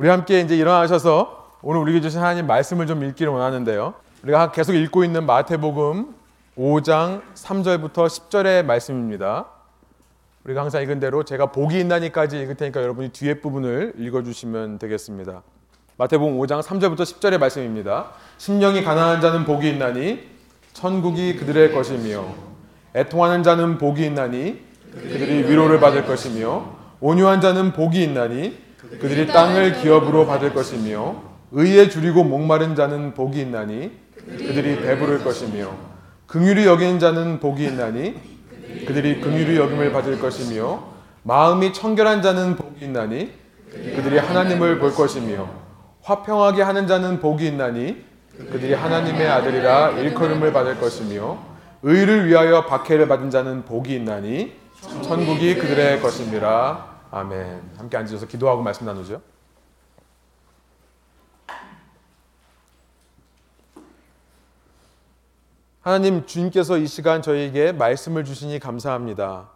우리 함께 이제 일어나셔서 오늘 우리에게 주신 하나님 말씀을 좀 읽기를 원하는데요. 우리가 계속 읽고 있는 마태복음 5장 3절부터 10절의 말씀입니다. 우리가 항상 읽은 대로 제가 복이 있나니까지 읽을 테니까 여러분이 뒤에 부분을 읽어주시면 되겠습니다. 마태복음 5장 3절부터 10절의 말씀입니다. 심령이 가난한 자는 복이 있나니 천국이 그들의 것이며 애통하는 자는 복이 있나니 그들이 위로를 받을 것이며 온유한 자는 복이 있나니 그들이 땅을 기업으로 받을 것이며 의에 줄이고 목마른 자는 복이 있나니 그들이 배부를 것이며 긍휼히 여기는 자는 복이 있나니 그들이 긍휼히 여김을 받을 것이며 마음이 청결한 자는 복이 있나니 그들이 하나님을 볼 것이며 화평하게 하는 자는 복이 있나니 그들이 하나님의 아들이라 일컬음을 받을 것이며 의를 위하여 박해를 받은 자는 복이 있나니 천국이 그들의 것입니다. 아멘. 함께 앉으셔서 기도하고 말씀 나누죠. 하나님 주님께서 이 시간 저희에게 말씀을 주시니 감사합니다.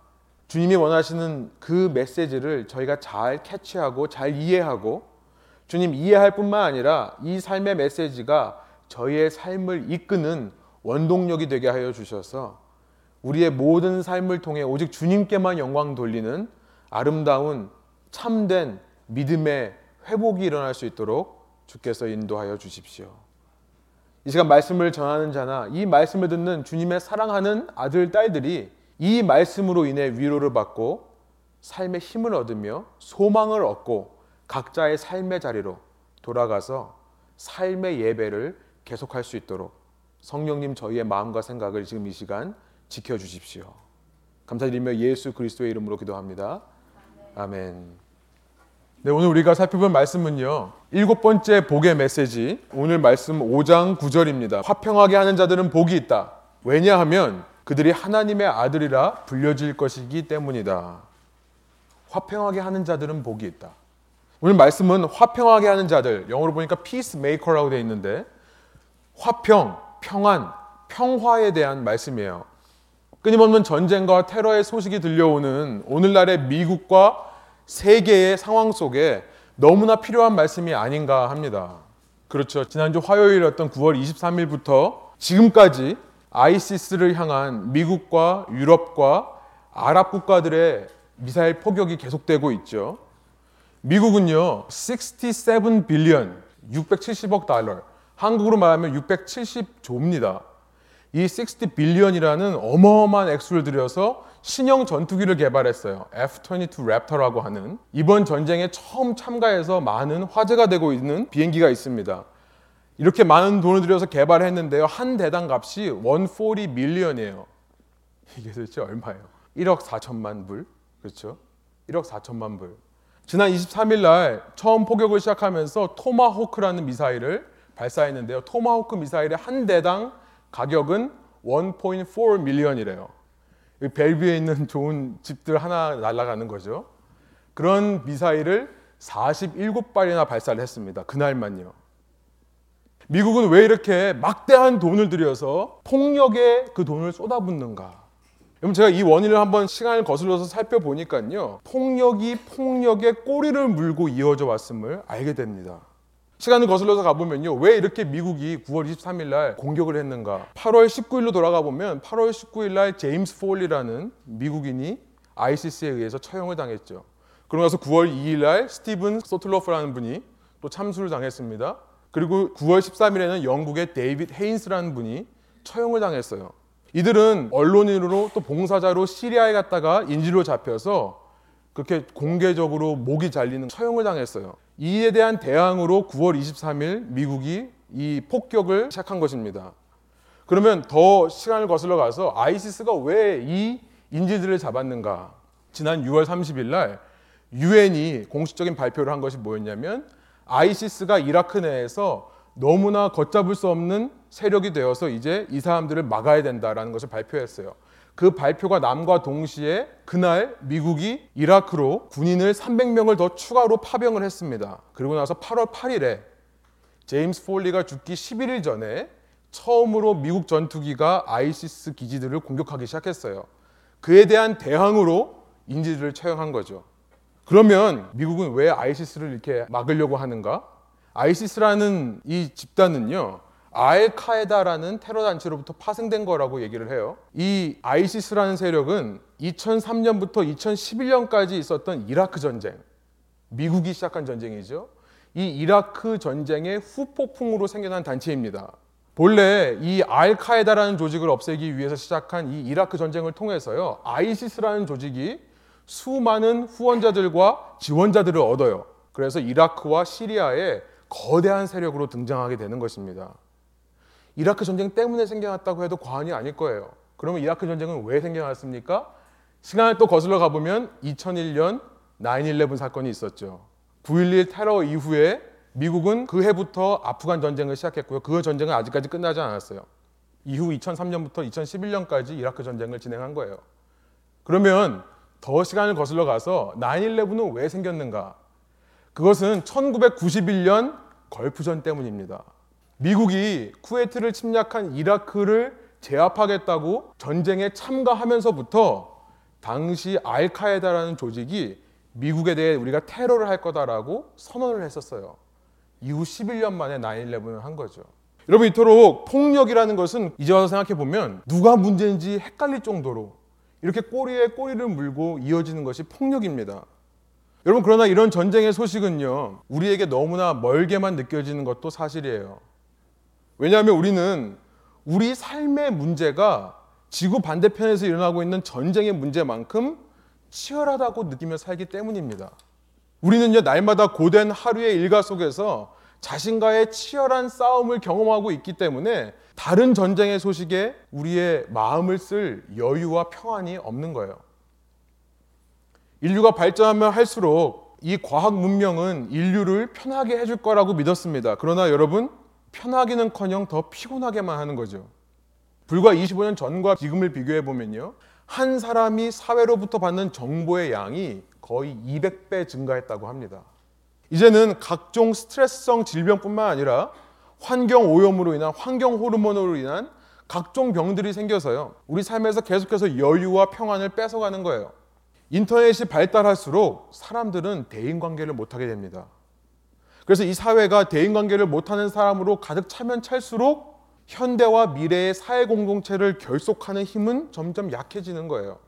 주님이 원하시는 그 메시지를 저희가 잘 캐치하고 잘 이해하고 주님 이해할 뿐만 아니라 이 삶의 메시지가 저희의 삶을 이끄는 원동력이 되게 하여 주셔서 우리의 모든 삶을 통해 오직 주님께만 영광 돌리는 아름다운 참된 믿음의 회복이 일어날 수 있도록 주께서 인도하여 주십시오. 이 시간 말씀을 전하는 자나 이 말씀을 듣는 주님의 사랑하는 아들, 딸들이 이 말씀으로 인해 위로를 받고 삶의 힘을 얻으며 소망을 얻고 각자의 삶의 자리로 돌아가서 삶의 예배를 계속할 수 있도록 성령님 저희의 마음과 생각을 지금 이 시간 지켜주십시오. 감사드리며 예수 그리스도의 이름으로 기도합니다. 아멘. 네, 오늘 우리가 살펴볼 말씀은요. 일곱 번째 복의 메시지. 오늘 말씀 5장 9절입니다. 화평하게 하는 자들은 복이 있다. 왜냐하면 그들이 하나님의 아들이라 불려질 것이기 때문이다. 화평하게 하는 자들은 복이 있다. 오늘 말씀은 화평하게 하는 자들, 영어로 보니까 peacemaker라고 되어 있는데 화평, 평안, 평화에 대한 말씀이에요. 끊임없는 전쟁과 테러의 소식이 들려오는 오늘날의 미국과 세계의 상황 속에 너무나 필요한 말씀이 아닌가 합니다. 그렇죠. 지난주 화요일이었던 9월 23일부터 지금까지 아이시스를 향한 미국과 유럽과 아랍 국가들의 미사일 포격이 계속되고 있죠. 미국은요, 67 billion, 670억 달러, 한국으로 말하면 670조입니다. 이 60 billion이라는 어마어마한 액수를 들여서 신형 전투기를 개발했어요. F-22 랩터라고 하는 이번 전쟁에 처음 참가해서 많은 화제가 되고 있는 비행기가 있습니다. 이렇게 많은 돈을 들여서 개발했는데요. 한 대당 값이 140 million이에요. 이게 도대체 얼마예요? 1억 4천만 불. 그렇죠? 1억 4천만 불. 지난 23일 날 처음 포격을 시작하면서 토마호크라는 미사일을 발사했는데요. 토마호크 미사일의 한 대당 가격은 1.4 밀리언이래요. 벨뷰에 있는 좋은 집들 하나 날아가는 거죠. 그런 미사일을 47발이나 발사를 했습니다. 그날만요. 미국은 왜 이렇게 막대한 돈을 들여서 폭력에 그 돈을 쏟아붓는가? 여러분 제가 이 원인을 한번 시간을 거슬러서 살펴보니까요. 폭력이 폭력의 꼬리를 물고 이어져 왔음을 알게 됩니다. 시간을 거슬러서 가보면요. 왜 이렇게 미국이 9월 23일 날 공격을 했는가? 8월 19일로 돌아가 보면 8월 19일 날 제임스 폴리라는 미국인이 ISIS에 의해서 처형을 당했죠. 그러고 나서 9월 2일 날 스티븐 소틀로프라는 분이 또 참수를 당했습니다. 그리고 9월 13일에는 영국의 데이빗 헤인스라는 분이 처형을 당했어요. 이들은 언론인으로 또 봉사자로 시리아에 갔다가 인질로 잡혀서 그렇게 공개적으로 목이 잘리는 처형을 당했어요. 이에 대한 대항으로 9월 23일 미국이 이 폭격을 시작한 것입니다. 그러면 더 시간을 거슬러 가서 아이시스가 왜 이 인질들을 잡았는가? 지난 6월 30일 날 유엔이 공식적인 발표를 한 것이 뭐였냐면 아이시스가 이라크 내에서 너무나 걷잡을 수 없는 세력이 되어서 이제 이 사람들을 막아야 된다라는 것을 발표했어요. 그 발표가 남과 동시에 그날 미국이 이라크로 군인을 300명을 더 추가로 파병을 했습니다. 그리고 나서 8월 8일에 제임스 폴리가 죽기 11일 전에 처음으로 미국 전투기가 아이시스 기지들을 공격하기 시작했어요. 그에 대한 대항으로 인질들을 처형한 거죠. 그러면 미국은 왜 아이시스를 이렇게 막으려고 하는가? 아이시스라는 이 집단은요. 알카에다라는 테러 단체로부터 파생된 거라고 얘기를 해요. 이 아이시스라는 세력은 2003년부터 2011년까지 있었던 이라크 전쟁, 미국이 시작한 전쟁이죠. 이 이라크 전쟁의 후폭풍으로 생겨난 단체입니다. 본래 이 알카에다라는 조직을 없애기 위해서 시작한 이 이라크 전쟁을 통해서요. 아이시스라는 조직이 수많은 후원자들과 지원자들을 얻어요. 그래서 이라크와 시리아에 거대한 세력으로 등장하게 되는 것입니다. 이라크 전쟁 때문에 생겨났다고 해도 과언이 아닐 거예요. 그러면 이라크 전쟁은 왜 생겨났습니까? 시간을 또 거슬러 가보면 2001년 9-11 사건이 있었죠. 9.11 테러 이후에 미국은 그 해부터 아프간 전쟁을 시작했고요. 그 전쟁은 아직까지 끝나지 않았어요. 이후 2003년부터 2011년까지 이라크 전쟁을 진행한 거예요. 그러면 더 시간을 거슬러 가서 9-11은 왜 생겼는가? 그것은 1991년 걸프전 때문입니다. 미국이 쿠웨이트를 침략한 이라크를 제압하겠다고 전쟁에 참가하면서부터 당시 알카에다라는 조직이 미국에 대해 우리가 테러를 할 거다라고 선언을 했었어요. 이후 11년 만에 9-11을 한 거죠. 여러분 이토록 폭력이라는 것은 이제 와서 생각해 보면 누가 문제인지 헷갈릴 정도로 이렇게 꼬리에 꼬리를 물고 이어지는 것이 폭력입니다. 여러분 그러나 이런 전쟁의 소식은요 우리에게 너무나 멀게만 느껴지는 것도 사실이에요. 왜냐하면 우리는 우리 삶의 문제가 지구 반대편에서 일어나고 있는 전쟁의 문제만큼 치열하다고 느끼며 살기 때문입니다. 우리는요, 날마다 고된 하루의 일과 속에서 자신과의 치열한 싸움을 경험하고 있기 때문에 다른 전쟁의 소식에 우리의 마음을 쓸 여유와 평안이 없는 거예요. 인류가 발전하면 할수록 이 과학 문명은 인류를 편하게 해줄 거라고 믿었습니다. 그러나 여러분, 편하기는 커녕 더 피곤하게만 하는 거죠. 불과 25년 전과 지금을 비교해 보면요. 한 사람이 사회로부터 받는 정보의 양이 거의 200배 증가했다고 합니다. 이제는 각종 스트레스성 질병뿐만 아니라 환경 오염으로 인한 환경 호르몬으로 인한 각종 병들이 생겨서요. 우리 삶에서 계속해서 여유와 평안을 뺏어가는 거예요. 인터넷이 발달할수록 사람들은 대인 관계를 못하게 됩니다. 그래서 이 사회가 대인 관계를 못하는 사람으로 가득 차면 찰수록 현대와 미래의 사회 공동체를 결속하는 힘은 점점 약해지는 거예요.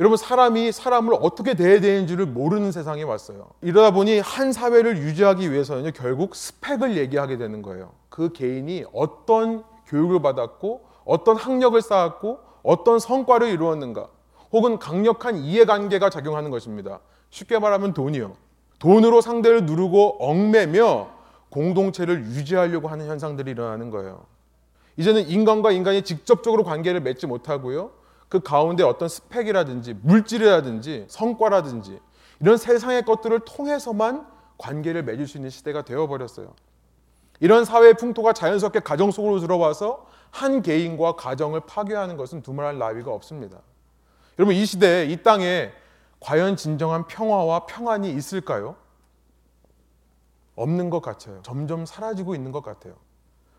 여러분 사람이 사람을 어떻게 대해야 되는지를 모르는 세상에 왔어요. 이러다 보니 한 사회를 유지하기 위해서는 결국 스펙을 얘기하게 되는 거예요. 그 개인이 어떤 교육을 받았고 어떤 학력을 쌓았고 어떤 성과를 이루었는가 혹은 강력한 이해관계가 작용하는 것입니다. 쉽게 말하면 돈이요. 돈으로 상대를 누르고 얽매며 공동체를 유지하려고 하는 현상들이 일어나는 거예요. 이제는 인간과 인간이 직접적으로 관계를 맺지 못하고요. 그 가운데 어떤 스펙이라든지 물질이라든지 성과라든지 이런 세상의 것들을 통해서만 관계를 맺을 수 있는 시대가 되어버렸어요. 이런 사회의 풍토가 자연스럽게 가정 속으로 들어와서 한 개인과 가정을 파괴하는 것은 두말할 나위가 없습니다. 여러분 이 시대에 이 땅에 과연 진정한 평화와 평안이 있을까요? 없는 것 같아요. 점점 사라지고 있는 것 같아요.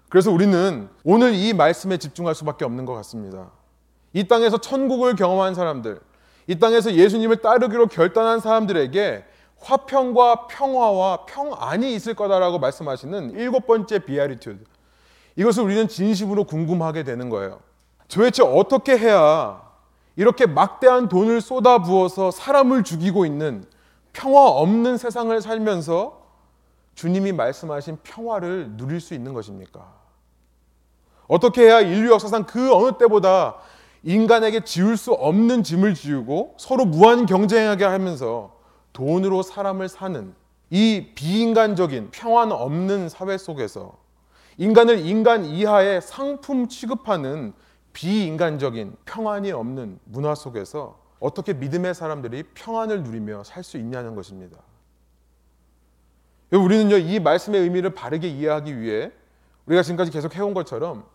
그래서 우리는 오늘 이 말씀에 집중할 수밖에 없는 것 같습니다. 이 땅에서 천국을 경험한 사람들, 이 땅에서 예수님을 따르기로 결단한 사람들에게 화평과 평화와 평안이 있을 거다라고 말씀하시는 일곱 번째 비아리튜드. 이것을 우리는 진심으로 궁금하게 되는 거예요. 도대체 어떻게 해야 이렇게 막대한 돈을 쏟아 부어서 사람을 죽이고 있는 평화 없는 세상을 살면서 주님이 말씀하신 평화를 누릴 수 있는 것입니까? 어떻게 해야 인류 역사상 그 어느 때보다 인간에게 지울 수 없는 짐을 지우고 서로 무한 경쟁하게 하면서 돈으로 사람을 사는 이 비인간적인 평안 없는 사회 속에서 인간을 인간 이하의 상품 취급하는 비인간적인 평안이 없는 문화 속에서 어떻게 믿음의 사람들이 평안을 누리며 살 수 있냐는 것입니다. 우리는요, 이 말씀의 의미를 바르게 이해하기 위해 우리가 지금까지 계속 해온 것처럼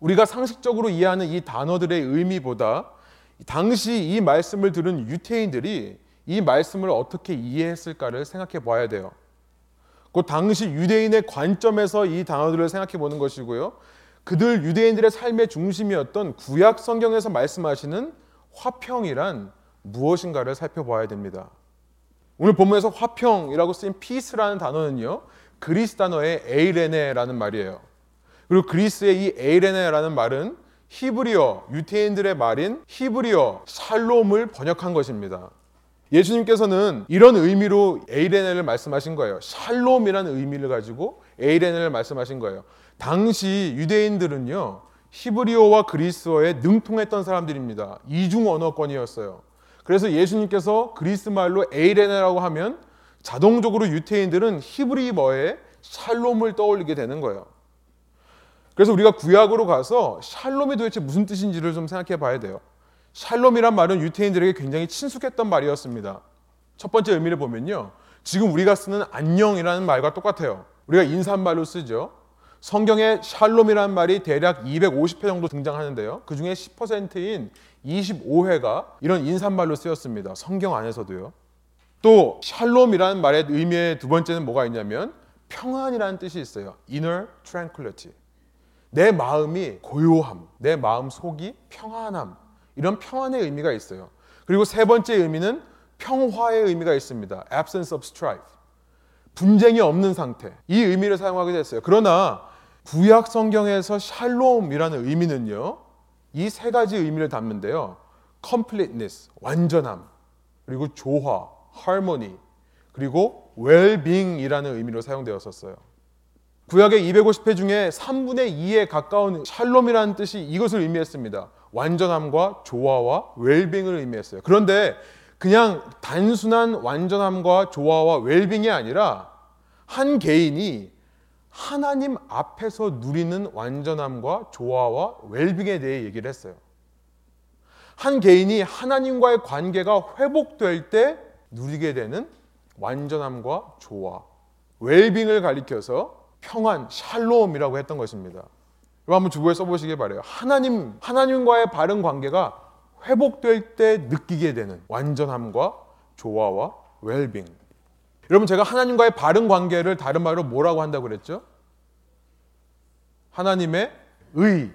우리가 상식적으로 이해하는 이 단어들의 의미보다 당시 이 말씀을 들은 유태인들이 이 말씀을 어떻게 이해했을까를 생각해 봐야 돼요. 그 당시 유대인의 관점에서 이 단어들을 생각해 보는 것이고요. 그들 유대인들의 삶의 중심이었던 구약 성경에서 말씀하시는 화평이란 무엇인가를 살펴봐야 됩니다. 오늘 본문에서 화평이라고 쓰인 피스라는 단어는요. 그리스 단어의 에이레네라는 말이에요. 그리고 그리스의 이 에이레네라는 말은 히브리어 유태인들의 말인 히브리어 샬롬을 번역한 것입니다. 예수님께서는 이런 의미로 에이레네를 말씀하신 거예요. 샬롬이라는 의미를 가지고 에이레네를 말씀하신 거예요. 당시 유대인들은요. 히브리어와 그리스어에 능통했던 사람들입니다. 이중 언어권이었어요. 그래서 예수님께서 그리스 말로 에이레네라고 하면 자동적으로 유태인들은 히브리어에 샬롬을 떠올리게 되는 거예요. 그래서 우리가 구약으로 가서 샬롬이 도대체 무슨 뜻인지를 좀 생각해 봐야 돼요. 샬롬이란 말은 유태인들에게 굉장히 친숙했던 말이었습니다. 첫 번째 의미를 보면요. 지금 우리가 쓰는 안녕이라는 말과 똑같아요. 우리가 인사말로 쓰죠. 성경에 샬롬이라는 말이 대략 250회 정도 등장하는데요. 그 중에 10%인 25회가 이런 인사말로 쓰였습니다. 성경 안에서도요. 또 샬롬이라는 말의 의미의 두 번째는 뭐가 있냐면 평안이라는 뜻이 있어요. inner tranquility. 내 마음이 고요함, 내 마음 속이 평안함. 이런 평안의 의미가 있어요. 그리고 세 번째 의미는 평화의 의미가 있습니다. absence of strife. 분쟁이 없는 상태. 이 의미를 사용하게 됐어요. 그러나 구약 성경에서 샬롬이라는 의미는요. 이 세 가지 의미를 담는데요. completeness, 완전함. 그리고 조화, harmony. 그리고 well-being이라는 의미로 사용되었었어요. 구약의 250회 중에 3분의 2에 가까운 샬롬이라는 뜻이 이것을 의미했습니다. 완전함과 조화와 웰빙을 의미했어요. 그런데 그냥 단순한 완전함과 조화와 웰빙이 아니라 한 개인이 하나님 앞에서 누리는 완전함과 조화와 웰빙에 대해 얘기를 했어요. 한 개인이 하나님과의 관계가 회복될 때 누리게 되는 완전함과 조화, 웰빙을 가리켜서 평안, 샬롬이라고 했던 것입니다. 이거 한번 주보에 써보시기 바래요. 하나님, 하나님과의 바른 관계가 회복될 때 느끼게 되는 완전함과 조화와 웰빙. 여러분 제가 하나님과의 바른 관계를 다른 말로 뭐라고 한다고 그랬죠? 하나님의 의,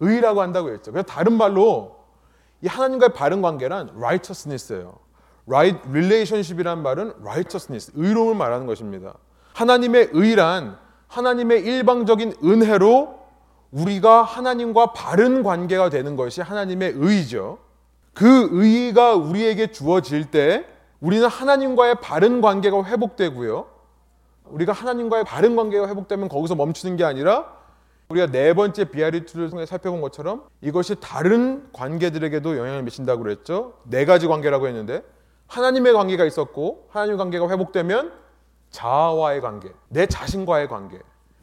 의라고 한다고 했죠. 그래서 다른 말로 이 하나님과의 바른 관계란 righteousness예요. right relationship이란 말은 righteousness, 의로움을 말하는 것입니다. 하나님의 의란 하나님의 일방적인 은혜로 우리가 하나님과 바른 관계가 되는 것이 하나님의 의죠. 그 의가 우리에게 주어질 때 우리는 하나님과의 바른 관계가 회복되고요. 우리가 하나님과의 바른 관계가 회복되면 거기서 멈추는 게 아니라 우리가 네 번째 비아리투를 통해 살펴본 것처럼 이것이 다른 관계들에게도 영향을 미친다고 그랬죠. 네 가지 관계라고 했는데 하나님의 관계가 있었고 하나님 관계가 회복되면 자아와의 관계, 내 자신과의 관계,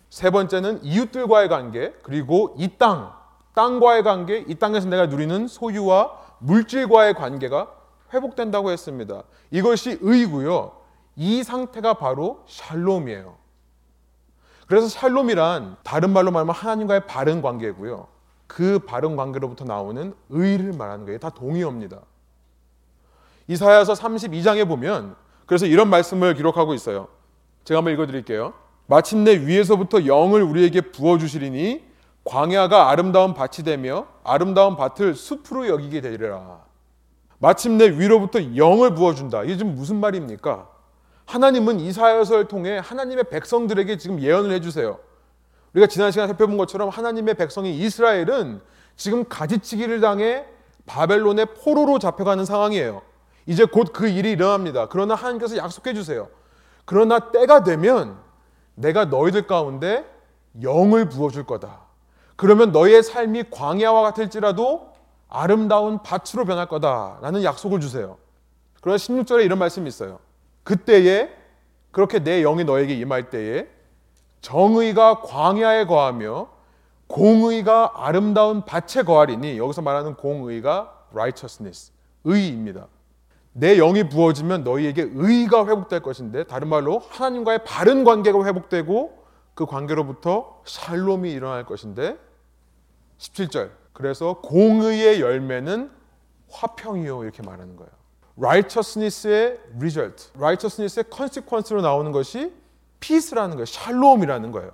세 번째는 이웃들과의 관계, 그리고 이 땅, 땅과의 관계, 이 땅에서 내가 누리는 소유와 물질과의 관계가 회복된다고 했습니다. 이것이 의고요. 이 상태가 바로 샬롬이에요. 그래서 샬롬이란 다른 말로 말하면 하나님과의 바른 관계고요. 그 바른 관계로부터 나오는 의를 말하는 거예요. 다 동의어입니다. 이사야서 32장에 보면 그래서 이런 말씀을 기록하고 있어요. 제가 한번 읽어 드릴게요. 마침내 위에서부터 영을 우리에게 부어 주시리니 광야가 아름다운 밭이 되며 아름다운 밭을 숲으로 여기게 되리라. 마침내 위로부터 영을 부어 준다. 이게 지금 무슨 말입니까? 하나님은 이사야서를 통해 하나님의 백성들에게 지금 예언을 해 주세요. 우리가 지난 시간에 살펴본 것처럼 하나님의 백성이 이스라엘은 지금 가지치기를 당해 바벨론의 포로로 잡혀가는 상황이에요. 이제 곧 그 일이 일어납니다. 그러나 하나님께서 약속해 주세요. 그러나 때가 되면 내가 너희들 가운데 영을 부어줄 거다. 그러면 너희의 삶이 광야와 같을지라도 아름다운 밭으로 변할 거다라는 약속을 주세요. 그러나 16절에 이런 말씀이 있어요. 그때에 그렇게 내 영이 너에게 임할 때에 정의가 광야에 거하며 공의가 아름다운 밭에 거하리니 여기서 말하는 공의가 righteousness 의입니다. 내 영이 부어지면 너희에게 의가 회복될 것인데 다른 말로 하나님과의 바른 관계가 회복되고 그 관계로부터 샬롬이 일어날 것인데 17절 그래서 공의의 열매는 화평이요 이렇게 말하는 거예요. righteousness의 result, righteousness의 consequence로 나오는 것이 peace라는 거예요. 샬롬이라는 거예요.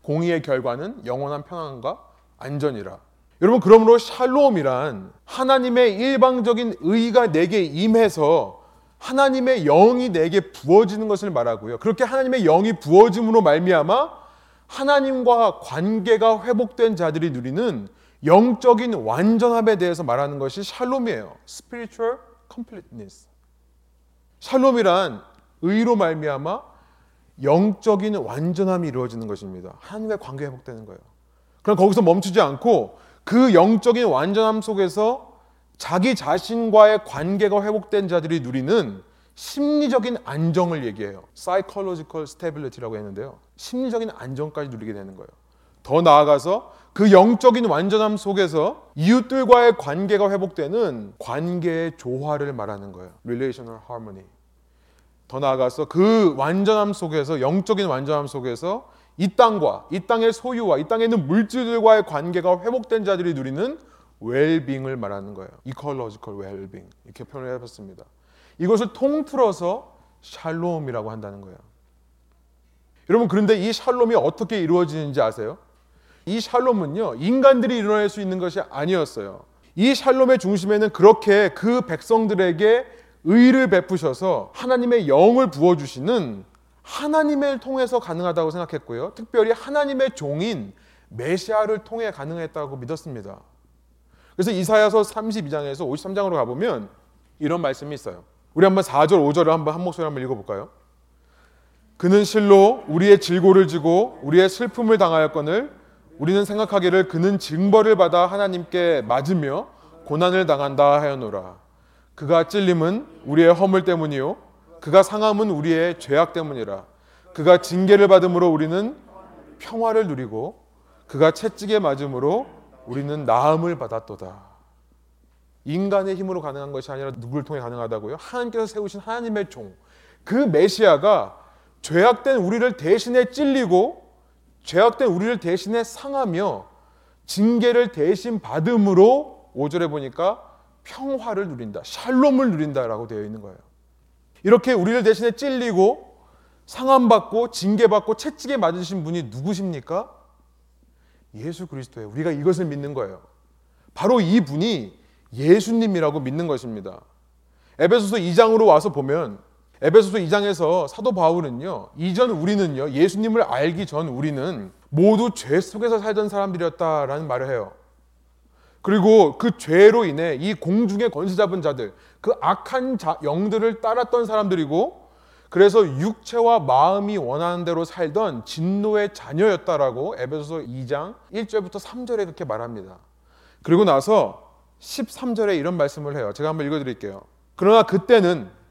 공의의 결과는 영원한 평안과 안전이라. 여러분 그러므로 샬롬이란 하나님의 일방적인 의가 내게 임해서 하나님의 영이 내게 부어지는 것을 말하고요. 그렇게 하나님의 영이 부어짐으로 말미암아 하나님과 관계가 회복된 자들이 누리는 영적인 완전함에 대해서 말하는 것이 샬롬이에요. spiritual completeness. 샬롬이란 의로 말미암아 영적인 완전함이 이루어지는 것입니다. 하나님의 관계 회복되는 거예요. 그럼 거기서 멈추지 않고 그 영적인 완전함 속에서 자기 자신과의 관계가 회복된 자들이 누리는 심리적인 안정을 얘기해요. psychological stability라고 했는데요. 심리적인 안정까지 누리게 되는 거예요. 더 나아가서 그 영적인 완전함 속에서 이웃들과의 관계가 회복되는 관계의 조화를 말하는 거예요. relational harmony. 더 나아가서 그 완전함 속에서 영적인 완전함 속에서 이 땅과 이 땅의 소유와 이 땅에 있는 물질들과의 관계가 회복된 자들이 누리는 웰빙을 말하는 거예요. ecological well-being 이렇게 표현을 해봤습니다. 이것을 통틀어서 샬롬이라고 한다는 거예요. 여러분 그런데 이 샬롬이 어떻게 이루어지는지 아세요? 이 샬롬은요 인간들이 이뤄낼 수 있는 것이 아니었어요. 이 샬롬의 중심에는 그렇게 그 백성들에게 의를 베푸셔서 하나님의 영을 부어주시는 하나님을 통해서 가능하다고 생각했고요. 특별히 하나님의 종인 메시아를 통해 가능했다고 믿었습니다. 그래서 이사야서 32장에서 53장으로 가보면 이런 말씀이 있어요. 우리 한번 4절, 5절을 한번 한 목소리 한번 읽어볼까요? 그는 실로 우리의 질고를 지고 우리의 슬픔을 당하였거늘 우리는 생각하기를 그는 징벌을 받아 하나님께 맞으며 고난을 당한다 하였노라. 그가 찔림은 우리의 허물 때문이요 그가 상함은 우리의 죄악 때문이라. 그가 징계를 받음으로 우리는 평화를 누리고 그가 채찍에 맞음으로 우리는 나음을 받았도다. 인간의 힘으로 가능한 것이 아니라 누구를 통해 가능하다고요? 하나님께서 세우신 하나님의 종. 그 메시아가 죄악된 우리를 대신에 찔리고 죄악된 우리를 대신에 상하며 징계를 대신 받음으로 5절에 보니까 평화를 누린다. 샬롬을 누린다라고 되어 있는 거예요. 이렇게 우리를 대신에 찔리고 상함받고 징계받고 채찍에 맞으신 분이 누구십니까? 예수 그리스도예요. 우리가 이것을 믿는 거예요. 바로 이 분이 예수님이라고 믿는 것입니다. 에베소서 2장으로 와서 보면 에베소서 2장에서 사도 바울은요. 이전 우리는요. 예수님을 알기 전 우리는 모두 죄 속에서 살던 사람들이었다라는 말을 해요. 그리고 그 죄로 인해 이 공중의 권세 잡은 자들, 그 악한 자, 영들을 따랐던 사람들이고 그래서 육체와 마음이 원하는 대로 살던 진노의 자녀였다라고 에베소서 2장 1절부터 3절에 그렇게 말합니다. 그리고 나서 13절에 이런 말씀을 해요. 제가 한번 읽어 드릴게요. 그러나 그때는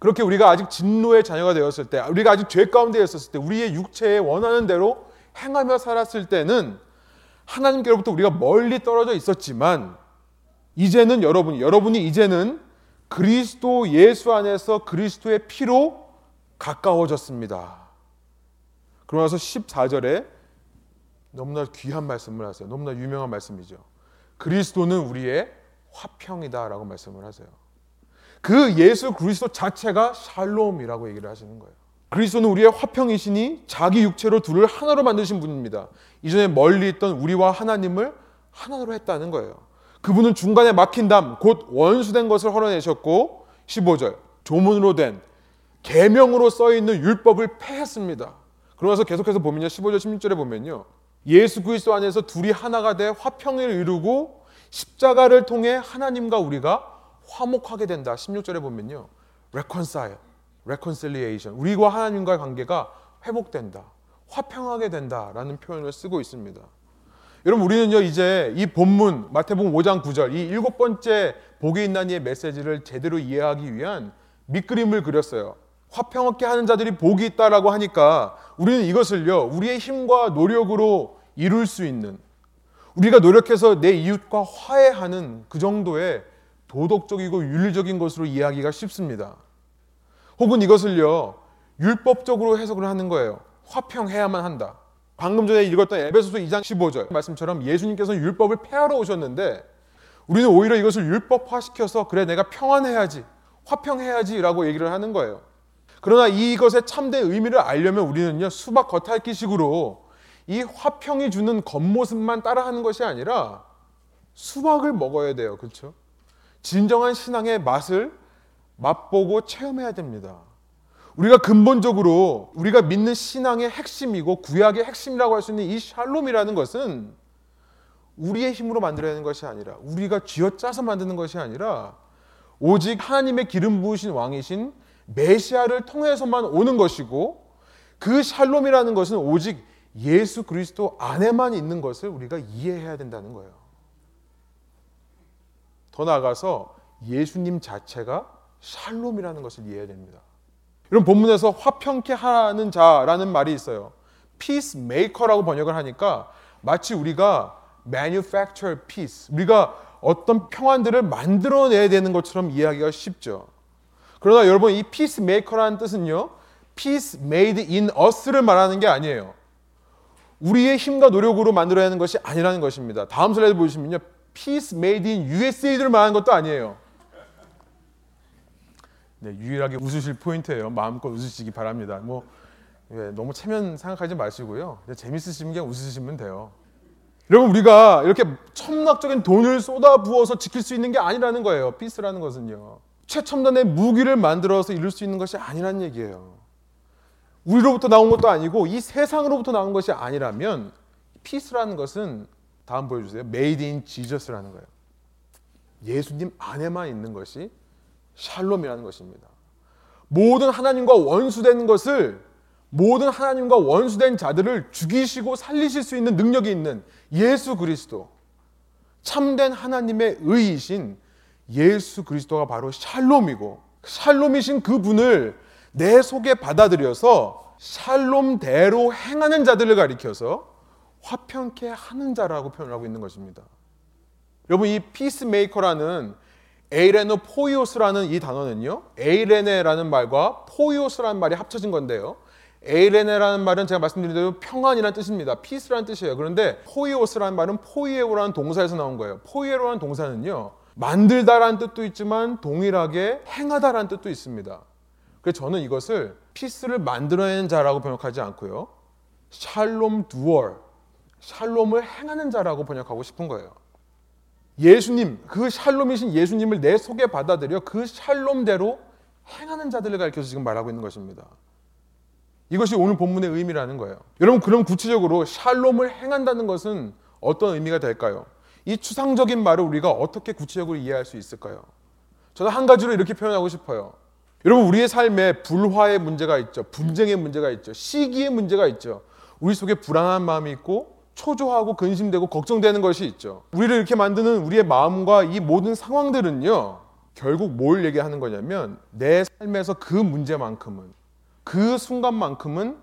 그렇게 우리가 아직 진노의 자녀가 되었을 때, 우리가 아직 죄 가운데 있었을 때, 우리의 육체에 원하는 대로 행하며 살았을 때는 하나님께로부터 우리가 멀리 떨어져 있었지만 이제는 여러분이 여러분이 이제는 그리스도 예수 안에서 그리스도의 피로 가까워졌습니다. 그러면서 14절에 너무나 귀한 말씀을 하세요. 너무나 유명한 말씀이죠. 그리스도는 우리의 화평이다라고 말씀을 하세요. 그 예수 그리스도 자체가 샬롬이라고 얘기를 하시는 거예요. 그리스도는 우리의 화평이시니 자기 육체로 둘을 하나로 만드신 분입니다. 이전에 멀리 있던 우리와 하나님을 하나로 했다는 거예요. 그분은 중간에 막힌 담, 곧 원수된 것을 헐어내셨고 15절 조문으로 된 계명으로 써 있는 율법을 폐했습니다. 그러면서 계속해서 보면요. 15절 16절에 보면요. 예수 그리스도 안에서 둘이 하나가 돼 화평을 이루고 십자가를 통해 하나님과 우리가 화목하게 된다. 16절에 보면요. reconcile, reconciliation. 우리와 하나님과의 관계가 회복된다. 화평하게 된다라는 표현을 쓰고 있습니다. 여러분 우리는요 이제 이 본문 마태복음 5장 9절 이 일곱 번째 복이 있나니의 메시지를 제대로 이해하기 위한 밑그림을 그렸어요. 화평하게 하는 자들이 복이 있다라고 하니까 우리는 이것을요 우리의 힘과 노력으로 이룰 수 있는 우리가 노력해서 내 이웃과 화해하는 그 정도의 도덕적이고 윤리적인 것으로 이해하기가 쉽습니다. 혹은 이것을요 율법적으로 해석을 하는 거예요. 화평해야만 한다. 방금 전에 읽었던 에베소서 2장 15절 말씀처럼 예수님께서는 율법을 폐하러 오셨는데 우리는 오히려 이것을 율법화시켜서 그래 내가 평안해야지 화평해야지라고 얘기를 하는 거예요. 그러나 이것의 참된 의미를 알려면 우리는요 수박 겉핥기식으로 이 화평이 주는 겉모습만 따라하는 것이 아니라 수박을 먹어야 돼요, 그렇죠? 진정한 신앙의 맛을 맛보고 체험해야 됩니다. 우리가 근본적으로 우리가 믿는 신앙의 핵심이고 구약의 핵심이라고 할 수 있는 이 샬롬이라는 것은 우리의 힘으로 만들어내는 것이 아니라 우리가 쥐어짜서 만드는 것이 아니라 오직 하나님의 기름 부으신 왕이신 메시아를 통해서만 오는 것이고 그 샬롬이라는 것은 오직 예수 그리스도 안에만 있는 것을 우리가 이해해야 된다는 거예요. 더 나아가서 예수님 자체가 샬롬이라는 것을 이해해야 됩니다. 이런 본문에서 화평케 하는 자라는 말이 있어요. peacemaker라고 번역을 하니까 마치 우리가 manufacture peace, 우리가 어떤 평안들을 만들어내야 되는 것처럼 이해하기가 쉽죠. 그러나 여러분 이 peacemaker라는 뜻은요, peace made in us를 말하는 게 아니에요. 우리의 힘과 노력으로 만들어야 하는 것이 아니라는 것입니다. 다음 슬라이드 보시면요, peace made in USA를 말하는 것도 아니에요. 네, 유일하게 웃으실 포인트예요. 마음껏 웃으시기 바랍니다. 뭐 예, 너무 체면 생각하지 마시고요. 재밌으시면 그냥 웃으시면 돼요. 여러분 우리가 이렇게 첨락적인 돈을 쏟아 부어서 지킬 수 있는 게 아니라는 거예요. 피스라는 것은요. 최첨단의 무기를 만들어서 이룰 수 있는 것이 아니라는 얘기예요. 우리로부터 나온 것도 아니고 이 세상으로부터 나온 것이 아니라면 피스라는 것은 다음 보여주세요. Made in Jesus라는 거예요. 예수님 안에만 있는 것이 샬롬이라는 것입니다. 모든 하나님과 원수된 것을 모든 하나님과 원수된 자들을 죽이시고 살리실 수 있는 능력이 있는 예수 그리스도 참된 하나님의 의이신 예수 그리스도가 바로 샬롬이고 샬롬이신 그분을 내 속에 받아들여서 샬롬대로 행하는 자들을 가리켜서 화평케 하는 자라고 표현하고 있는 것입니다. 여러분 이 peacemaker라는 εἰρηνοποιός라는 이 단어는요. εἰρήνη라는 말과 ποιός라는 말이 합쳐진 건데요. εἰρήνη라는 말은 제가 말씀드린 대로 평안이라는 뜻입니다. peace라는 뜻이에요. 그런데 ποιός라는 말은 ποιέω라는 동사에서 나온 거예요. ποιέω라는 동사는요. 만들다라는 뜻도 있지만 동일하게 행하다라는 뜻도 있습니다. 그래서 저는 이것을 peace를 만들어내는 자라고 번역하지 않고요. 샬롬 doer, 샬롬을 행하는 자라고 번역하고 싶은 거예요. 예수님, 그 샬롬이신 예수님을 내 속에 받아들여 그 샬롬대로 행하는 자들을 가르쳐서 지금 말하고 있는 것입니다. 이것이 오늘 본문의 의미라는 거예요. 여러분, 그럼 구체적으로 샬롬을 행한다는 것은 어떤 의미가 될까요? 이 추상적인 말을 우리가 어떻게 구체적으로 이해할 수 있을까요? 저는 한 가지로 이렇게 표현하고 싶어요. 여러분, 우리의 삶에 불화의 문제가 있죠. 분쟁의 문제가 있죠. 시기의 문제가 있죠. 우리 속에 불안한 마음이 있고 초조하고 근심되고 걱정되는 것이 있죠. 우리를 이렇게 만드는 우리의 마음과 이 모든 상황들은요. 결국 뭘 얘기하는 거냐면 내 삶에서 그 문제만큼은 그 순간만큼은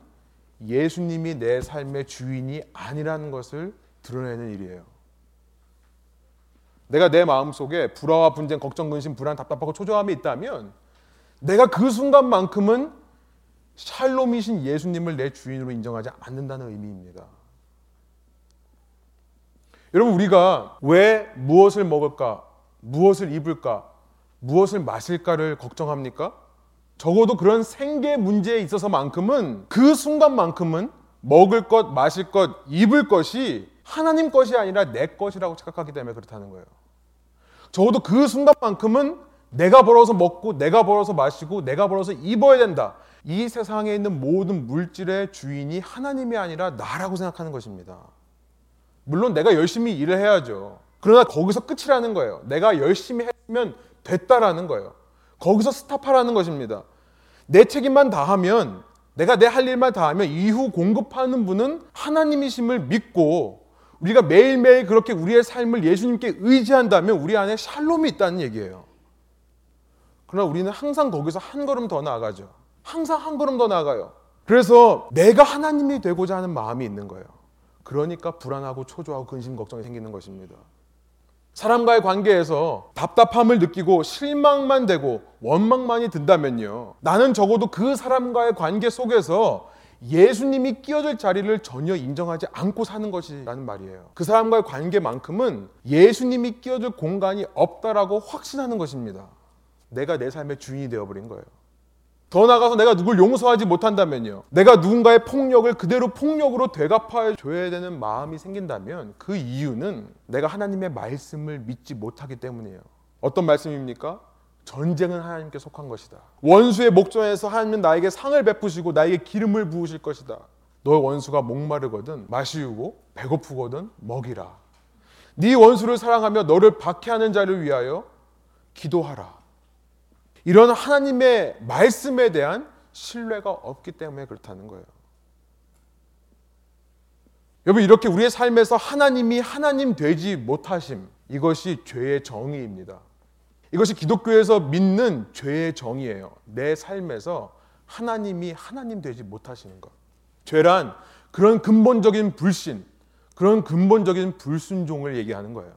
예수님이 내 삶의 주인이 아니라는 것을 드러내는 일이에요. 내가 내 마음 속에 불화와 분쟁, 걱정, 근심, 불안, 답답하고 초조함이 있다면 내가 그 순간만큼은 샬롬이신 예수님을 내 주인으로 인정하지 않는다는 의미입니다. 여러분 우리가 왜 무엇을 먹을까, 무엇을 입을까, 무엇을 마실까를 걱정합니까? 적어도 그런 생계 문제에 있어서만큼은 그 순간만큼은 먹을 것, 마실 것, 입을 것이 하나님 것이 아니라 내 것이라고 착각하기 때문에 그렇다는 거예요. 적어도 그 순간만큼은 내가 벌어서 먹고 내가 벌어서 마시고 내가 벌어서 입어야 된다. 이 세상에 있는 모든 물질의 주인이 하나님이 아니라 나라고 생각하는 것입니다. 물론 내가 열심히 일을 해야죠. 그러나 거기서 끝이라는 거예요. 내가 열심히 했으면 됐다라는 거예요. 거기서 스탑하라는 것입니다. 내 책임만 다하면 내가 내 할 일만 다하면 이후 공급하는 분은 하나님이심을 믿고 우리가 매일매일 그렇게 우리의 삶을 예수님께 의지한다면 우리 안에 샬롬이 있다는 얘기예요. 그러나 우리는 항상 거기서 한 걸음 더 나아가죠. 항상 한 걸음 더 나아가요. 그래서 내가 하나님이 되고자 하는 마음이 있는 거예요. 그러니까 불안하고 초조하고 근심 걱정이 생기는 것입니다. 사람과의 관계에서 답답함을 느끼고 실망만 되고 원망만이 든다면요. 나는 적어도 그 사람과의 관계 속에서 예수님이 끼어들 자리를 전혀 인정하지 않고 사는 것이라는 말이에요. 그 사람과의 관계만큼은 예수님이 끼어들 공간이 없다라고 확신하는 것입니다. 내가 내 삶의 주인이 되어버린 거예요. 더 나가서 내가 누굴 용서하지 못한다면요. 내가 누군가의 폭력을 그대로 폭력으로 되갚아 줘야 되는 마음이 생긴다면 그 이유는 내가 하나님의 말씀을 믿지 못하기 때문이에요. 어떤 말씀입니까? 전쟁은 하나님께 속한 것이다. 원수의 목전에서 하나님은 나에게 상을 베푸시고 나에게 기름을 부으실 것이다. 너의 원수가 목마르거든 마시우고 배고프거든 먹이라. 네 원수를 사랑하며 너를 박해하는 자를 위하여 기도하라. 이런 하나님의 말씀에 대한 신뢰가 없기 때문에 그렇다는 거예요. 여러분 이렇게 우리의 삶에서 하나님이 하나님 되지 못하심 이것이 죄의 정의입니다. 이것이 기독교에서 믿는 죄의 정의예요. 내 삶에서 하나님이 하나님 되지 못하시는 것. 죄란 그런 근본적인 불신, 그런 근본적인 불순종을 얘기하는 거예요.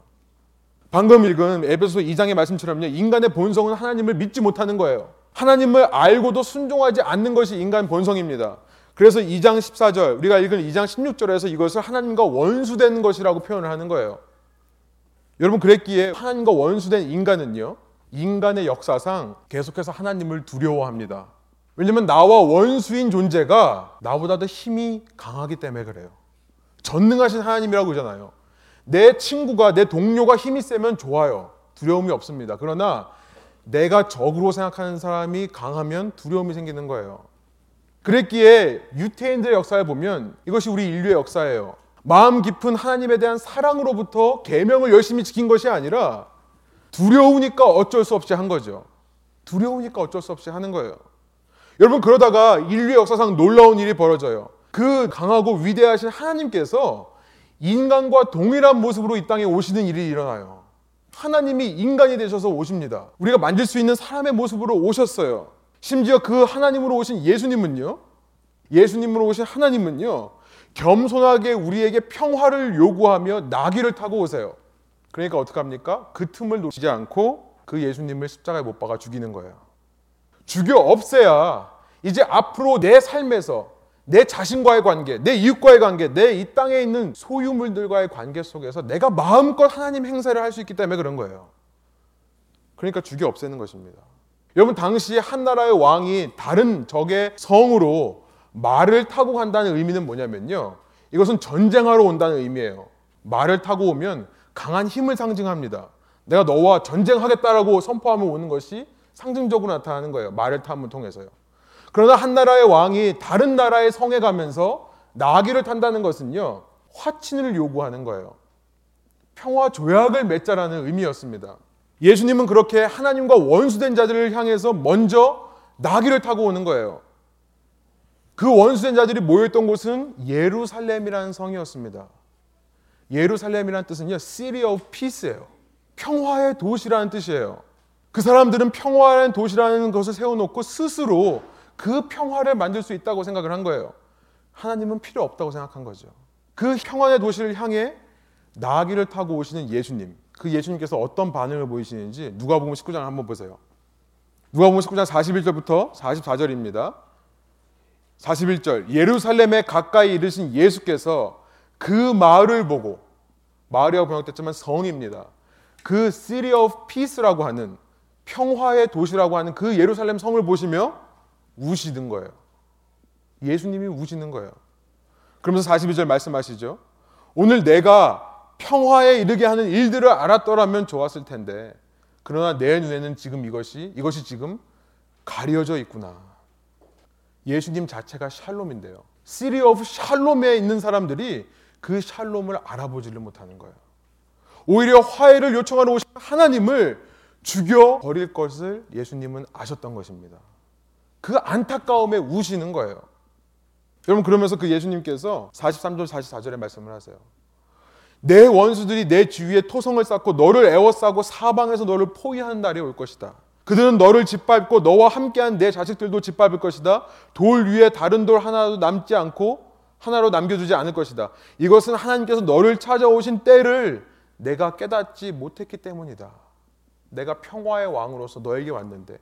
방금 읽은 에베소 2장의 말씀처럼요. 인간의 본성은 하나님을 믿지 못하는 거예요. 하나님을 알고도 순종하지 않는 것이 인간 본성입니다. 그래서 2장 14절, 우리가 읽은 2장 16절에서 이것을 하나님과 원수된 것이라고 표현을 하는 거예요. 여러분 그랬기에 하나님과 원수된 인간은요. 인간의 역사상 계속해서 하나님을 두려워합니다. 왜냐면 나와 원수인 존재가 나보다 더 힘이 강하기 때문에 그래요. 전능하신 하나님이라고 그러잖아요. 내 친구가 내 동료가 힘이 세면 좋아요. 두려움이 없습니다. 그러나 내가 적으로 생각하는 사람이 강하면 두려움이 생기는 거예요. 그랬기에 유태인들의 역사를 보면 이것이 우리 인류의 역사예요. 마음 깊은 하나님에 대한 사랑으로부터 계명을 열심히 지킨 것이 아니라 두려우니까 어쩔 수 없이 한 거죠. 두려우니까 어쩔 수 없이 하는 거예요. 여러분 그러다가 인류의 역사상 놀라운 일이 벌어져요. 그 강하고 위대하신 하나님께서 인간과 동일한 모습으로 이 땅에 오시는 일이 일어나요. 하나님이 인간이 되셔서 오십니다. 우리가 만질 수 있는 사람의 모습으로 오셨어요. 심지어 그 하나님으로 오신 예수님은요. 예수님으로 오신 하나님은요. 겸손하게 우리에게 평화를 요구하며 나귀를 타고 오세요. 그러니까 어떡합니까? 그 틈을 놓치지 않고 그 예수님을 십자가에 못 박아 죽이는 거예요. 죽여 없애야 이제 앞으로 내 삶에서 내 자신과의 관계, 내 이웃과의 관계, 내 이 땅에 있는 소유물들과의 관계 속에서 내가 마음껏 하나님 행사를 할 수 있기 때문에 그런 거예요. 그러니까 죽여 없애는 것입니다. 여러분 당시 한 나라의 왕이 다른 적의 성으로 말을 타고 간다는 의미는 뭐냐면요. 이것은 전쟁하러 온다는 의미예요. 말을 타고 오면 강한 힘을 상징합니다. 내가 너와 전쟁하겠다라고 선포하면 오는 것이 상징적으로 나타나는 거예요. 말을 탐을 통해서요. 그러나 한 나라의 왕이 다른 나라의 성에 가면서 나귀를 탄다는 것은요. 화친을 요구하는 거예요. 평화 조약을 맺자라는 의미였습니다. 예수님은 그렇게 하나님과 원수된 자들을 향해서 먼저 나귀를 타고 오는 거예요. 그 원수된 자들이 모였던 곳은 예루살렘이라는 성이었습니다. 예루살렘이라는 뜻은요, City of Peace예요. 평화의 도시라는 뜻이에요. 그 사람들은 평화의 도시라는 것을 세워놓고 스스로 그 평화를 만들 수 있다고 생각을 한 거예요. 하나님은 필요 없다고 생각한 거죠. 그 평화의 도시를 향해 나귀를 타고 오시는 예수님. 그 예수님께서 어떤 반응을 보이시는지 누가복음 19장 한번 보세요. 누가복음 19장 41절부터 44절입니다. 41절 예루살렘에 가까이 이르신 예수께서 그 마을을 보고 마을이라고 번역됐지만 성입니다. 그 City of Peace라고 하는 평화의 도시라고 하는 그 예루살렘 성을 보시며 우시는 거예요. 예수님이 우시는 거예요. 그러면서 42절 말씀하시죠. 오늘 내가 평화에 이르게 하는 일들을 알았더라면 좋았을 텐데 그러나 내 눈에는 지금 이것이 이것이 지금 가려져 있구나. 예수님 자체가 샬롬인데요. city of shalom에 있는 사람들이 그 샬롬을 알아보지를 못하는 거예요. 오히려 화해를 요청하러 오신 하나님을 죽여 버릴 것을 예수님은 아셨던 것입니다. 그 안타까움에 우시는 거예요. 여러분 그러면서 그 예수님께서 43절 44절에 말씀을 하세요. 내 원수들이 내 주위에 토성을 쌓고 너를 애워싸고 사방에서 너를 포위하는 날이 올 것이다. 그들은 너를 짓밟고 너와 함께한 내 자식들도 짓밟을 것이다. 돌 위에 다른 돌 하나도 남지 않고 하나로 남겨두지 않을 것이다. 이것은 하나님께서 너를 찾아오신 때를 내가 깨닫지 못했기 때문이다. 내가 평화의 왕으로서 너에게 왔는데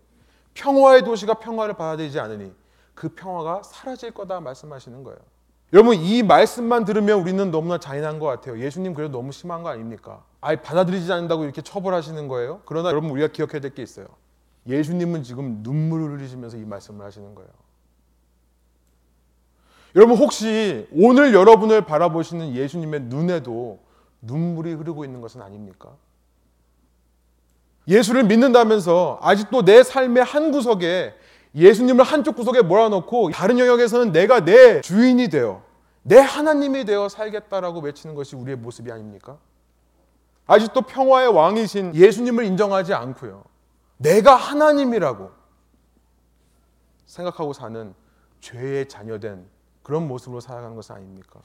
평화의 도시가 평화를 받아들이지 않으니 그 평화가 사라질 거다 말씀하시는 거예요. 여러분 이 말씀만 들으면 우리는 너무나 잔인한 것 같아요. 예수님 그래도 너무 심한 거 아닙니까? 아예 받아들이지 않는다고 이렇게 처벌하시는 거예요. 그러나 여러분 우리가 기억해야 될 게 있어요. 예수님은 지금 눈물을 흘리시면서 이 말씀을 하시는 거예요. 여러분 혹시 오늘 여러분을 바라보시는 예수님의 눈에도 눈물이 흐르고 있는 것은 아닙니까? 예수를 믿는다면서 아직도 내 삶의 한 구석에 예수님을 한쪽 구석에 몰아넣고 다른 영역에서는 내가 내 주인이 되어 내 하나님이 되어 살겠다라고 외치는 것이 우리의 모습이 아닙니까? 아직도 평화의 왕이신 예수님을 인정하지 않고요. 내가 하나님이라고 생각하고 사는 죄의 자녀된 그런 모습으로 살아가는 것은 아닙니까?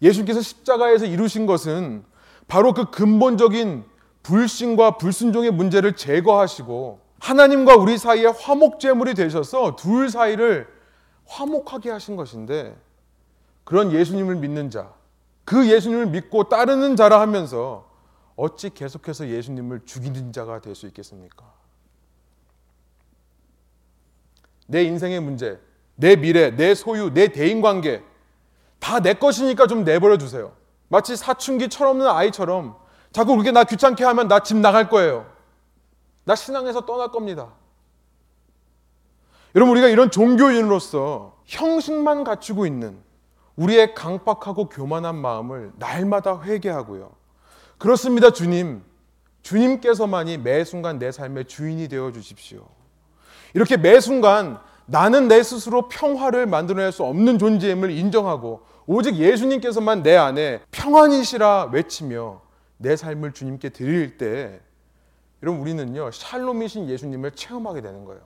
예수님께서 십자가에서 이루신 것은 바로 그 근본적인 불신과 불순종의 문제를 제거하시고 하나님과 우리 사이에 화목제물이 되셔서 둘 사이를 화목하게 하신 것인데 그런 예수님을 믿는 자, 그 예수님을 믿고 따르는 자라 하면서 어찌 계속해서 예수님을 죽이는 자가 될 수 있겠습니까? 내 인생의 문제, 내 미래, 내 소유, 내 대인 관계 다 내 것이니까 좀 내버려 두세요. 마치 사춘기 철없는 아이처럼 자꾸 그렇게 나 귀찮게 하면 나 집 나갈 거예요. 나 신앙에서 떠날 겁니다. 여러분 우리가 이런 종교인으로서 형식만 갖추고 있는 우리의 강박하고 교만한 마음을 날마다 회개하고요. 그렇습니다, 주님. 주님께서만이 매 순간 내 삶의 주인이 되어 주십시오. 이렇게 매 순간 나는 내 스스로 평화를 만들어낼 수 없는 존재임을 인정하고 오직 예수님께서만 내 안에 평안이시라 외치며 내 삶을 주님께 드릴 때 여러분 우리는요 샬롬이신 예수님을 체험하게 되는 거예요.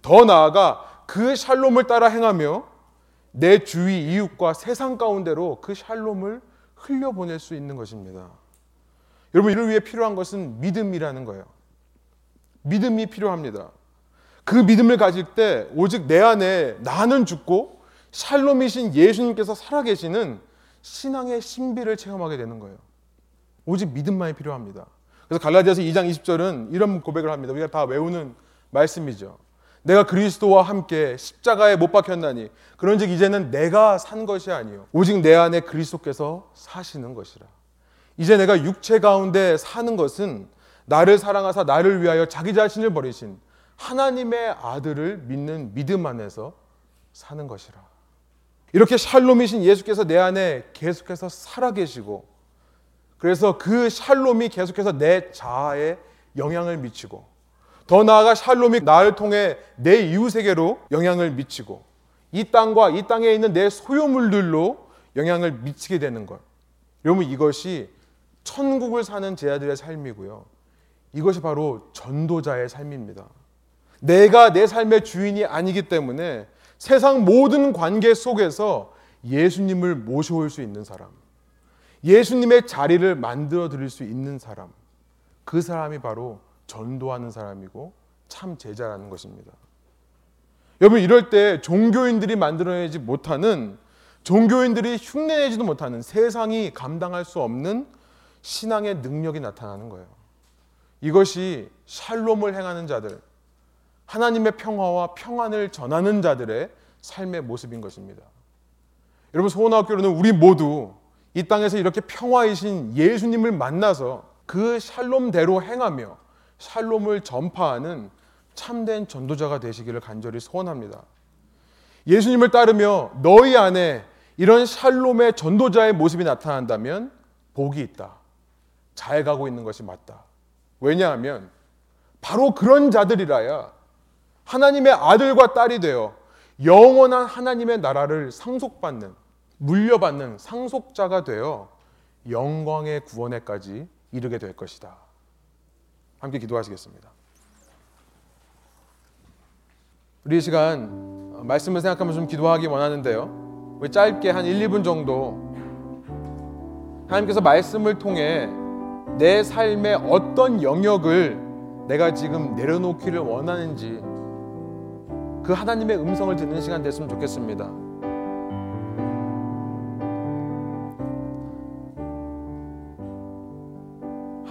더 나아가 그 샬롬을 따라 행하며 내 주위 이웃과 세상 가운데로 그 샬롬을 흘려보낼 수 있는 것입니다. 여러분 이를 위해 필요한 것은 믿음이라는 거예요. 믿음이 필요합니다. 그 믿음을 가질 때 오직 내 안에 나는 죽고 샬롬이신 예수님께서 살아계시는 신앙의 신비를 체험하게 되는 거예요. 오직 믿음만이 필요합니다. 그래서 갈라디아서 2장 20절은 이런 고백을 합니다. 우리가 다 외우는 말씀이죠. 내가 그리스도와 함께 십자가에 못 박혔나니 그런즉 이제는 내가 산 것이 아니요 오직 내 안에 그리스도께서 사시는 것이라. 이제 내가 육체 가운데 사는 것은 나를 사랑하사 나를 위하여 자기 자신을 버리신 하나님의 아들을 믿는 믿음 안에서 사는 것이라. 이렇게 샬롬이신 예수께서 내 안에 계속해서 살아계시고 그래서 그 샬롬이 계속해서 내 자아에 영향을 미치고 더 나아가 샬롬이 나를 통해 내 이웃에게로 영향을 미치고 이 땅과 이 땅에 있는 내 소유물들로 영향을 미치게 되는 것. 여러분 이것이 천국을 사는 제자들의 삶이고요. 이것이 바로 전도자의 삶입니다. 내가 내 삶의 주인이 아니기 때문에 세상 모든 관계 속에서 예수님을 모셔올 수 있는 사람, 예수님의 자리를 만들어 드릴 수 있는 사람, 그 사람이 바로 전도하는 사람이고 참 제자라는 것입니다. 여러분 이럴 때 종교인들이 만들어내지 못하는 종교인들이 흉내내지도 못하는 세상이 감당할 수 없는 신앙의 능력이 나타나는 거예요. 이것이 샬롬을 행하는 자들, 하나님의 평화와 평안을 전하는 자들의 삶의 모습인 것입니다. 여러분 소원학교로는 우리 모두 이 땅에서 이렇게 평화이신 예수님을 만나서 그 샬롬대로 행하며 샬롬을 전파하는 참된 전도자가 되시기를 간절히 소원합니다. 예수님을 따르며 너희 안에 이런 샬롬의 전도자의 모습이 나타난다면 복이 있다. 잘 가고 있는 것이 맞다. 왜냐하면 바로 그런 자들이라야 하나님의 아들과 딸이 되어 영원한 하나님의 나라를 상속받는 물려받는 상속자가 되어 영광의 구원에까지 이르게 될 것이다. 함께 기도하시겠습니다. 우리 시간 말씀을 생각하면서 좀 기도하기 원하는데요. 우리 짧게 한 1, 2분 정도 하나님께서 말씀을 통해 내 삶의 어떤 영역을 내가 지금 내려놓기를 원하는지 그 하나님의 음성을 듣는 시간 됐으면 좋겠습니다.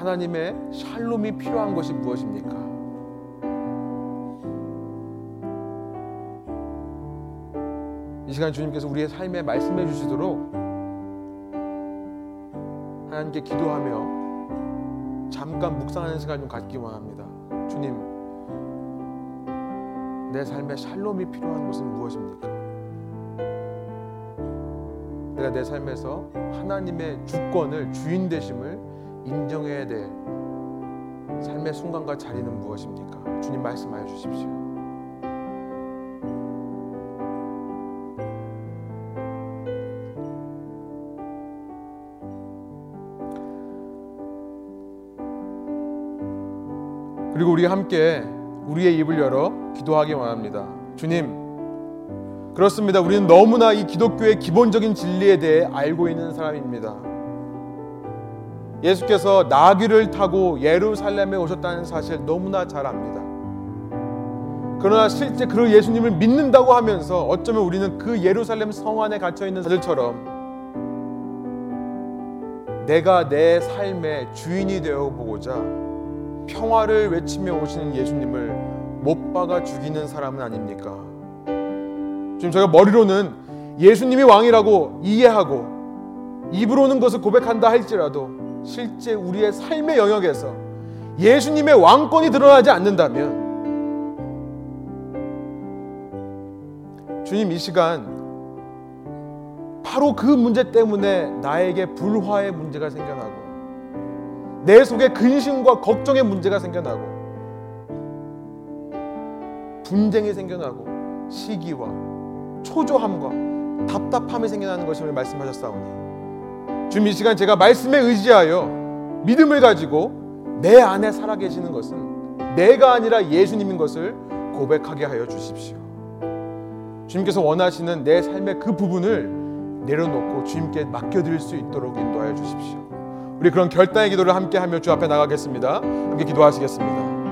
하나님의 샬롬이 필요한 것이 무엇입니까? 이 시간 주님께서 우리의 삶에 말씀해 주시도록 하나님께 기도하며 잠깐 묵상하는 시간 좀 갖기 원합니다. 주님, 내 삶에 샬롬이 필요한 것은 무엇입니까? 내가 내 삶에서 하나님의 주권을 주인 되심을 인정해야 될 삶의 순간과 자리는 무엇입니까? 주님 말씀하여 주십시오. 그리고 우리 함께 우리의 입을 열어 기도하기 원합니다. 주님, 그렇습니다. 우리는 너무나 이 기독교의 기본적인 진리에 대해 알고 있는 사람입니다. 예수께서 나귀를 타고 예루살렘에 오셨다는 사실 너무나 잘 압니다. 그러나 실제 그 예수님을 믿는다고 하면서 어쩌면 우리는 그 예루살렘 성 안에 갇혀 있는 자들처럼 내가 내 삶의 주인이 되어 보고자 평화를 외치며 오시는 예수님을 못 박아 죽이는 사람은 아닙니까? 지금 저희가 머리로는 예수님이 왕이라고 이해하고 입으로는 것을 고백한다 할지라도 실제 우리의 삶의 영역에서 예수님의 왕권이 드러나지 않는다면 주님 이 시간 바로 그 문제 때문에 나에게 불화의 문제가 생겨나고 내 속에 근심과 걱정의 문제가 생겨나고 분쟁이 생겨나고 시기와 초조함과 답답함이 생겨나는 것임을 말씀하셨사오니 주님 이 시간 제가 말씀에 의지하여 믿음을 가지고 내 안에 살아계시는 것은 내가 아니라 예수님인 것을 고백하게 하여 주십시오. 주님께서 원하시는 내 삶의 그 부분을 내려놓고 주님께 맡겨드릴 수 있도록 인도하여 주십시오. 우리 그런 결단의 기도를 함께 하며 주 앞에 나가겠습니다. 함께 기도하시겠습니다.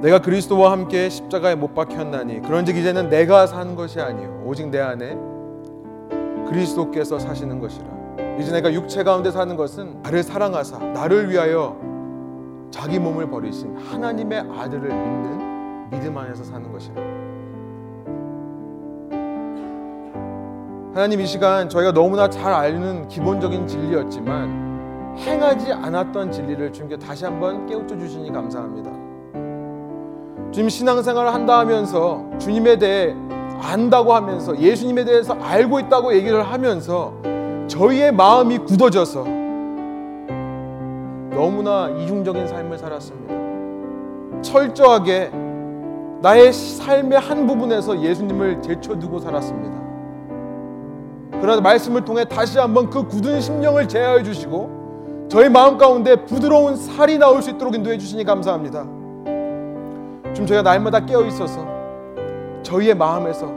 내가 그리스도와 함께 십자가에 못 박혔나니 그런즉 이제는 내가 산 것이 아니요 오직 내 안에 그리스도께서 사시는 것이라 이제 내가 육체 가운데 사는 것은 나를 사랑하사 나를 위하여 자기 몸을 버리신 하나님의 아들을 믿는 믿음 안에서 사는 것이라 하나님 이 시간 저희가 너무나 잘 아는 기본적인 진리였지만 행하지 않았던 진리를 주님께 다시 한번 깨우쳐 주시니 감사합니다. 주님 신앙생활을 한다 하면서 주님에 대해 안다고 하면서 예수님에 대해서 알고 있다고 얘기를 하면서 저희의 마음이 굳어져서 너무나 이중적인 삶을 살았습니다. 철저하게 나의 삶의 한 부분에서 예수님을 제쳐두고 살았습니다. 그러나 말씀을 통해 다시 한번 그 굳은 심령을 제어해 주시고 저희 마음 가운데 부드러운 살이 나올 수 있도록 인도해 주시니 감사합니다. 좀 저희가 날마다 깨어 있어서 저희의 마음에서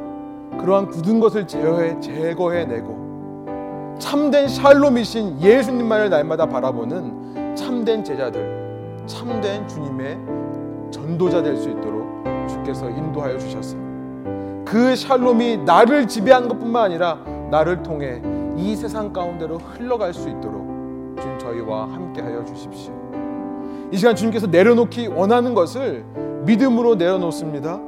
그러한 굳은 것을 제어해 제거해내고 참된 샬롬이신 예수님만을 날마다 바라보는 참된 제자들, 참된 주님의 전도자 될 수 있도록 주께서 인도하여 주셨어요. 그 샬롬이 나를 지배한 것뿐만 아니라 나를 통해 이 세상 가운데로 흘러갈 수 있도록 주님 저희와 함께하여 주십시오. 이 시간 주님께서 내려놓기 원하는 것을 믿음으로 내어놓습니다.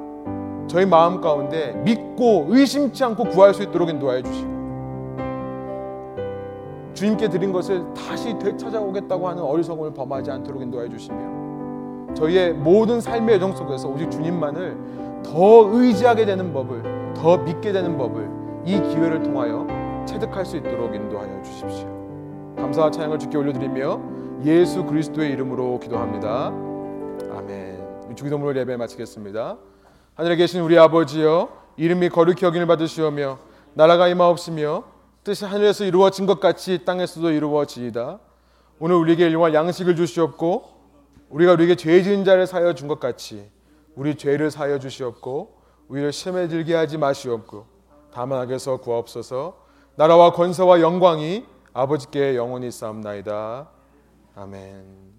저희 마음 가운데 믿고 의심치 않고 구할 수 있도록 인도하여 주시고 주님께 드린 것을 다시 되찾아오겠다고 하는 어리석음을 범하지 않도록 인도하여 주시며 저희의 모든 삶의 여정 속에서 오직 주님만을 더 의지하게 되는 법을 더 믿게 되는 법을 이 기회를 통하여 체득할 수 있도록 인도하여 주십시오. 감사와 찬양을 주께 올려드리며 예수 그리스도의 이름으로 기도합니다. 주기도문을 예배 마치겠습니다. 하늘에 계신 우리 아버지여 이름이 거룩히 여김을 받으시오며 나라가 임하옵시며 뜻이 하늘에서 이루어진 것 같이 땅에서도 이루어지이다. 오늘 우리에게 일용할 양식을 주시옵고 우리가 우리에게 죄 지은 자를 사여 준 것 같이 우리 죄를 사여 주시옵고 우리를 시험에 들게 하지 마시옵고 다만 악에서 구하옵소서 나라와 권세와 영광이 아버지께 영원히 쌓옵나이다. 아멘.